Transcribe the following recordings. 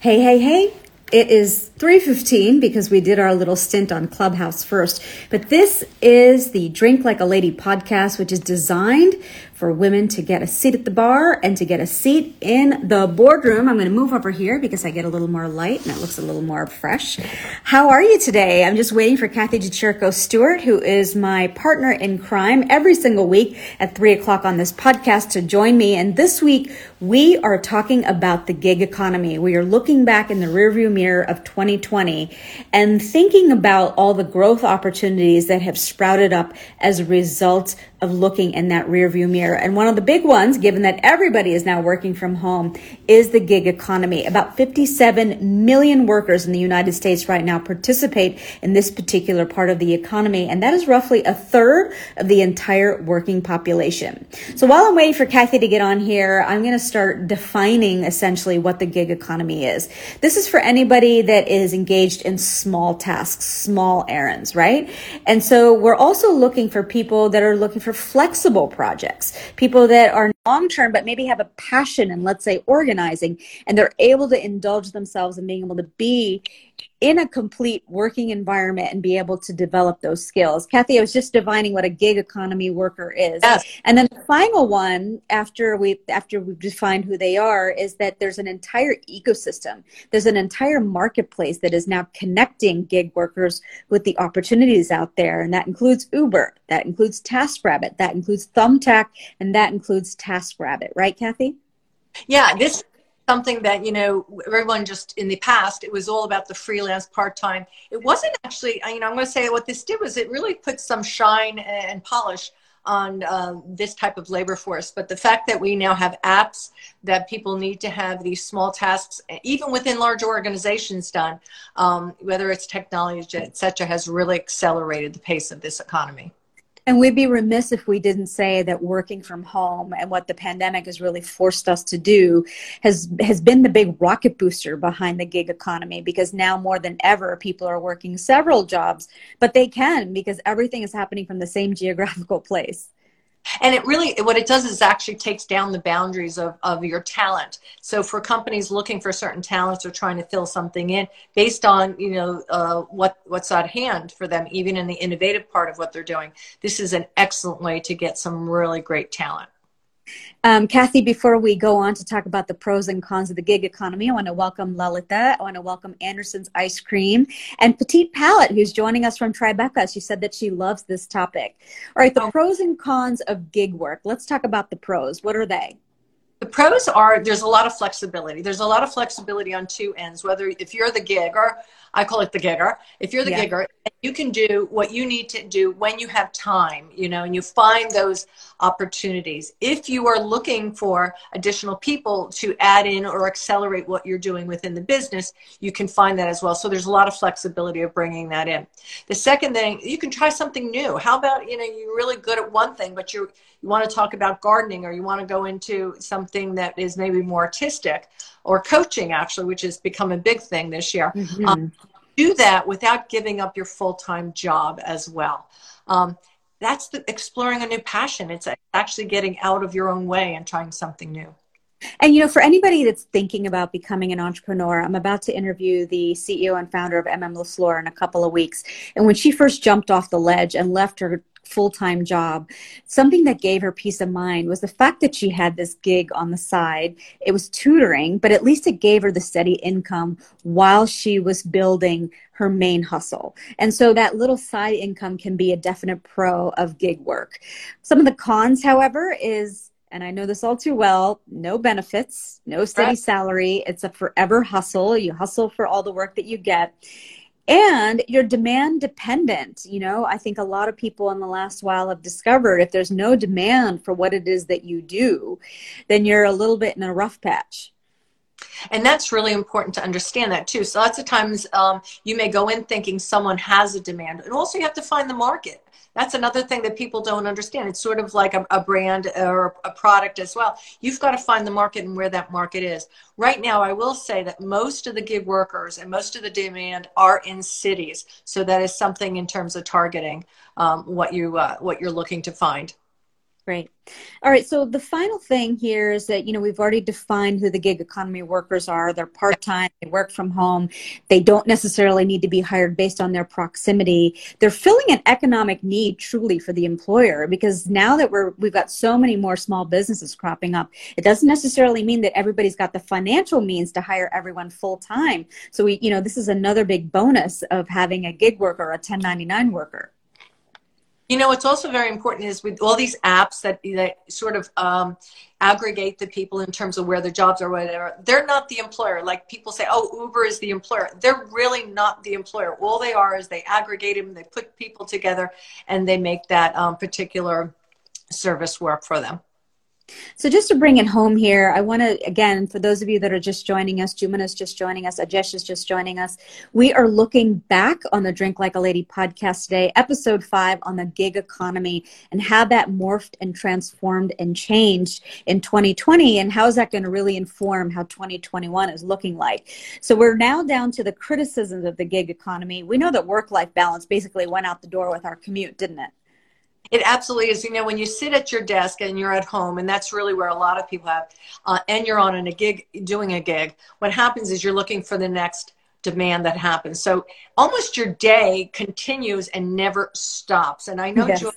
Hey, hey, hey. It is 3:15 because we did our little stint on Clubhouse first. But this is the Drink Like a Lady podcast which is designed for women to get a seat at the bar and to get a seat in the boardroom. I'm going to move over here because I get a little more light and it looks a little more fresh. How are you today? I'm just waiting for Kathy DiCirco Stuart, who is my partner in crime every single week at three o'clock on this podcast to join me. And this week we are talking about the gig economy. We are looking back in the rearview of 2020 and thinking about all the growth opportunities that have sprouted up as a result of looking in that rearview mirror. And one of the big ones, given that everybody is now working from home, is the gig economy. About 57 million workers in the United States right now participate in this particular part of the economy. And that is roughly a third of the entire working population. So while I'm waiting for Kathy to get on here, I'm going to start defining essentially what the gig economy is. This is for anybody that is engaged in small tasks, small errands, right? And so we're also looking for people that are looking for flexible projects, people that are long term, but maybe have a passion in, let's say, organizing, and they're able to indulge themselves in being able to be in a complete working environment and be able to develop those skills. Kathy, I was just divining what a gig economy worker is. Yes. And then the final one after we after we've defined who they are is that there's an entire ecosystem. There's an entire marketplace that is now connecting gig workers with the opportunities out there. And that includes Uber, that includes TaskRabbit, that includes Thumbtack, and that includes TaskRabbit, right, Kathy? Yeah, this something that you know everyone just in the past it was all about the freelance part-time. It wasn't actually you know i'm going to say what this did was it really put some shine and polish on uh, this type of labor force. But the fact that we now have apps that people need to have these small tasks even within large organizations done um, whether it's technology et cetera has really accelerated the pace of this economy and we'd be remiss if we didn't say that working from home and what the pandemic has really forced us to do has has been the big rocket booster behind the gig economy because now more than ever people are working several jobs, but they can because everything is happening from the same geographical place and it really what it does is actually takes down the boundaries of, of your talent. So for companies looking for certain talents or trying to fill something in based on you know uh, what what's at hand for them even in the innovative part of what they're doing this is an excellent way to get some really great talent um, Kathy, before we go on to talk about the pros and cons of the gig economy, I want to welcome Lalita. I want to welcome Anderson's Ice Cream and Petite Palette, who's joining us from Tribeca. She said that she loves this topic. All right, the oh. pros and cons of gig work. Let's talk about the pros. What are they? The pros are there's a lot of flexibility. There's a lot of flexibility on two ends, whether if you're the gig or I call it the gigger. If you're the yeah. gigger, you can do what you need to do when you have time, you know, and you find those opportunities. If you are looking for additional people to add in or accelerate what you're doing within the business, you can find that as well. So there's a lot of flexibility of bringing that in. The second thing, you can try something new. How about, you know, you're really good at one thing, but you you want to talk about gardening or you want to go into something that is maybe more artistic or coaching actually, which has become a big thing this year. Mm-hmm. Um, do that without giving up your full-time job as well. Um, that's the, exploring a new passion. It's actually getting out of your own way and trying something new. And you know, for anybody that's thinking about becoming an entrepreneur, I'm about to interview the CEO and founder of MM LaFleur in a couple of weeks. And when she first jumped off the ledge and left her full time job. Something that gave her peace of mind was the fact that she had this gig on the side. It was tutoring, but at least it gave her the steady income while she was building her main hustle. And so that little side income can be a definite pro of gig work. Some of the cons, however, is and I know this all too well, no benefits, no steady right. salary. It's a forever hustle. You hustle for all the work that you get and you're demand dependent you know? I think a lot of people in the last while have discovered if there's no demand for what it is that you do then you're a little bit in a rough patch and that's really important to understand that too so lots of times um, you may go in thinking someone has a demand and also you have to find the market that's another thing that people don't understand. It's sort of like a, a brand or a product as well. You've got to find the market and where that market is. Right now, I will say that most of the gig workers and most of the demand are in cities. So that is something in terms of targeting um, what you uh, what you're looking to find. Great. All right. So the final thing here is that, you know, we've already defined who the gig economy workers are. They're part time, they work from home. They don't necessarily need to be hired based on their proximity. They're filling an economic need truly for the employer because now that we're, we've got so many more small businesses cropping up, it doesn't necessarily mean that everybody's got the financial means to hire everyone full time. So we, you know, this is another big bonus of having a gig worker a 1099 worker. You know, what's also very important is with all these apps that, that sort of um, aggregate the people in terms of where their jobs are, whatever. They're not the employer. Like people say, oh, Uber is the employer. They're really not the employer. All they are is they aggregate them, they put people together, and they make that um, particular service work for them. So just to bring it home here, I want to, again, for those of you that are just joining us, Jumana is just joining us, Ajesh is just joining us. We are looking back on the Drink Like a Lady podcast today, episode five on the gig economy and how that morphed and transformed and changed in 2020 and how is that going to really inform how 2021 is looking like. So we're now down to the criticisms of the gig economy. We know that work-life balance basically went out the door with our commute, didn't it? It absolutely is. You know, when you sit at your desk and you're at home, and that's really where a lot of people have, uh, and you're on in a gig, doing a gig, what happens is you're looking for the next demand that happens. So almost your day continues and never stops. And I know yes. you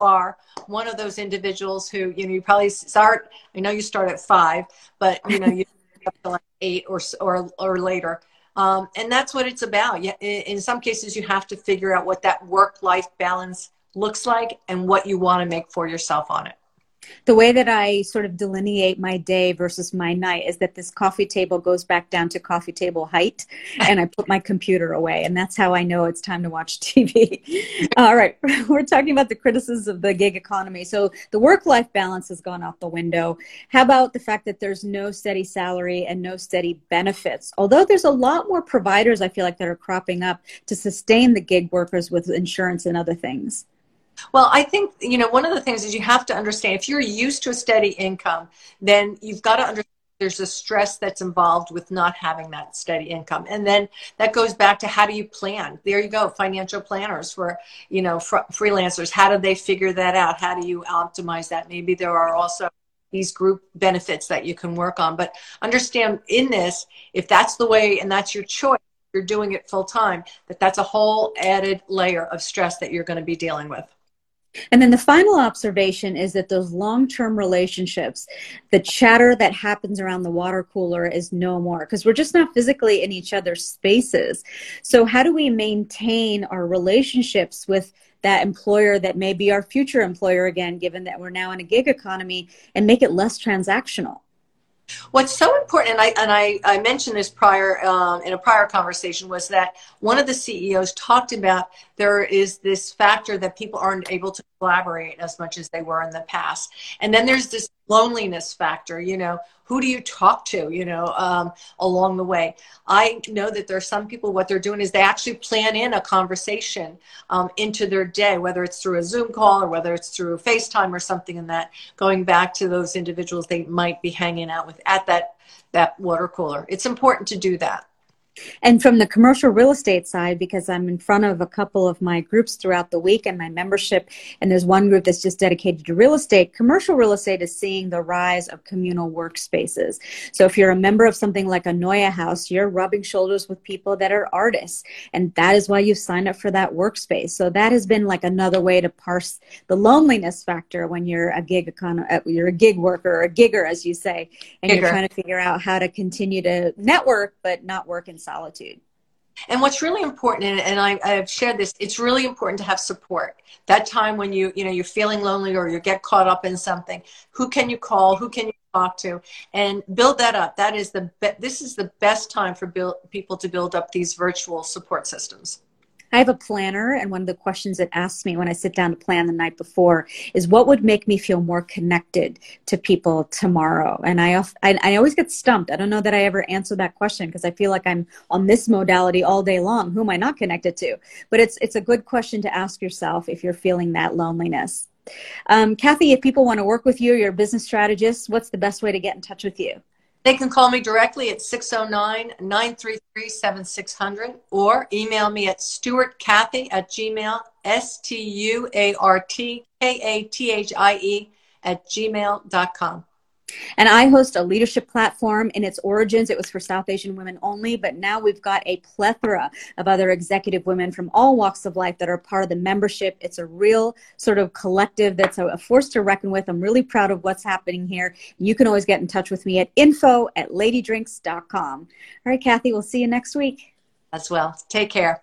are one of those individuals who, you know, you probably start, I know you start at five, but, you know, you up to like eight or, or, or later. Um, and that's what it's about. Yeah, in some cases, you have to figure out what that work life balance looks like and what you want to make for yourself on it the way that I sort of delineate my day versus my night is that this coffee table goes back down to coffee table height and I put my computer away. And that's how I know it's time to watch TV. Uh, all right. We're talking about the criticisms of the gig economy. So the work life balance has gone out the window. How about the fact that there's no steady salary and no steady benefits? Although there's a lot more providers, I feel like, that are cropping up to sustain the gig workers with insurance and other things. Well, I think, you know, one of the things is you have to understand if you're used to a steady income, then you've got to understand there's a stress that's involved with not having that steady income. And then that goes back to how do you plan? There you go, financial planners for, you know, fr- freelancers. How do they figure that out? How do you optimize that? Maybe there are also these group benefits that you can work on. But understand in this, if that's the way and that's your choice, you're doing it full time, that that's a whole added layer of stress that you're going to be dealing with. And then the final observation is that those long term relationships, the chatter that happens around the water cooler is no more because we're just not physically in each other's spaces. So, how do we maintain our relationships with that employer that may be our future employer again, given that we're now in a gig economy and make it less transactional? What's so important, and I and I, I mentioned this prior um, in a prior conversation, was that one of the CEOs talked about there is this factor that people aren't able to collaborate as much as they were in the past, and then there's this loneliness factor. You know, who do you talk to? You know, um, along the way. I know that there are some people. What they're doing is they actually plan in a conversation um, into their day, whether it's through a Zoom call or whether it's through FaceTime or something. In that, going back to those individuals they might be hanging out with at that that water cooler. It's important to do that. And from the commercial real estate side, because I'm in front of a couple of my groups throughout the week and my membership, and there's one group that's just dedicated to real estate, commercial real estate is seeing the rise of communal workspaces. So if you're a member of something like a Neue House, you're rubbing shoulders with people that are artists. And that is why you signed up for that workspace. So that has been like another way to parse the loneliness factor when you're a gig econo- uh, you're a gig worker or a gigger, as you say, and gigger. you're trying to figure out how to continue to network, but not work in solitude. And what's really important, and I, have shared this, it's really important to have support. That time when you, you know, you're feeling lonely or you get caught up in something, who can you call? Who can you talk to? And build that up. That is the be- this is the best time for build, people to build up these virtual support systems. I have a planner, and one of the questions it asks me when I sit down to plan the night before is what would make me feel more connected to people tomorrow. And I, I, I always get stumped. I don't know that I ever answer that question because I feel like I'm on this modality all day long. Who am I not connected to? But it's it's a good question to ask yourself if you're feeling that loneliness. Um, Kathy, if people want to work with you, you're a business strategist. What's the best way to get in touch with you? They can call me directly at 609 933 7600 or email me at stuartkathy at gmail, S T U A R T K A T H I E at gmail.com. And I host a leadership platform. In its origins, it was for South Asian women only, but now we've got a plethora of other executive women from all walks of life that are part of the membership. It's a real sort of collective that's a, force to reckon with. I'm really proud of what's happening here. You can always get in touch with me at info at ladydrinks.com. All right, Kathy, we'll see you next week. As well. Take care.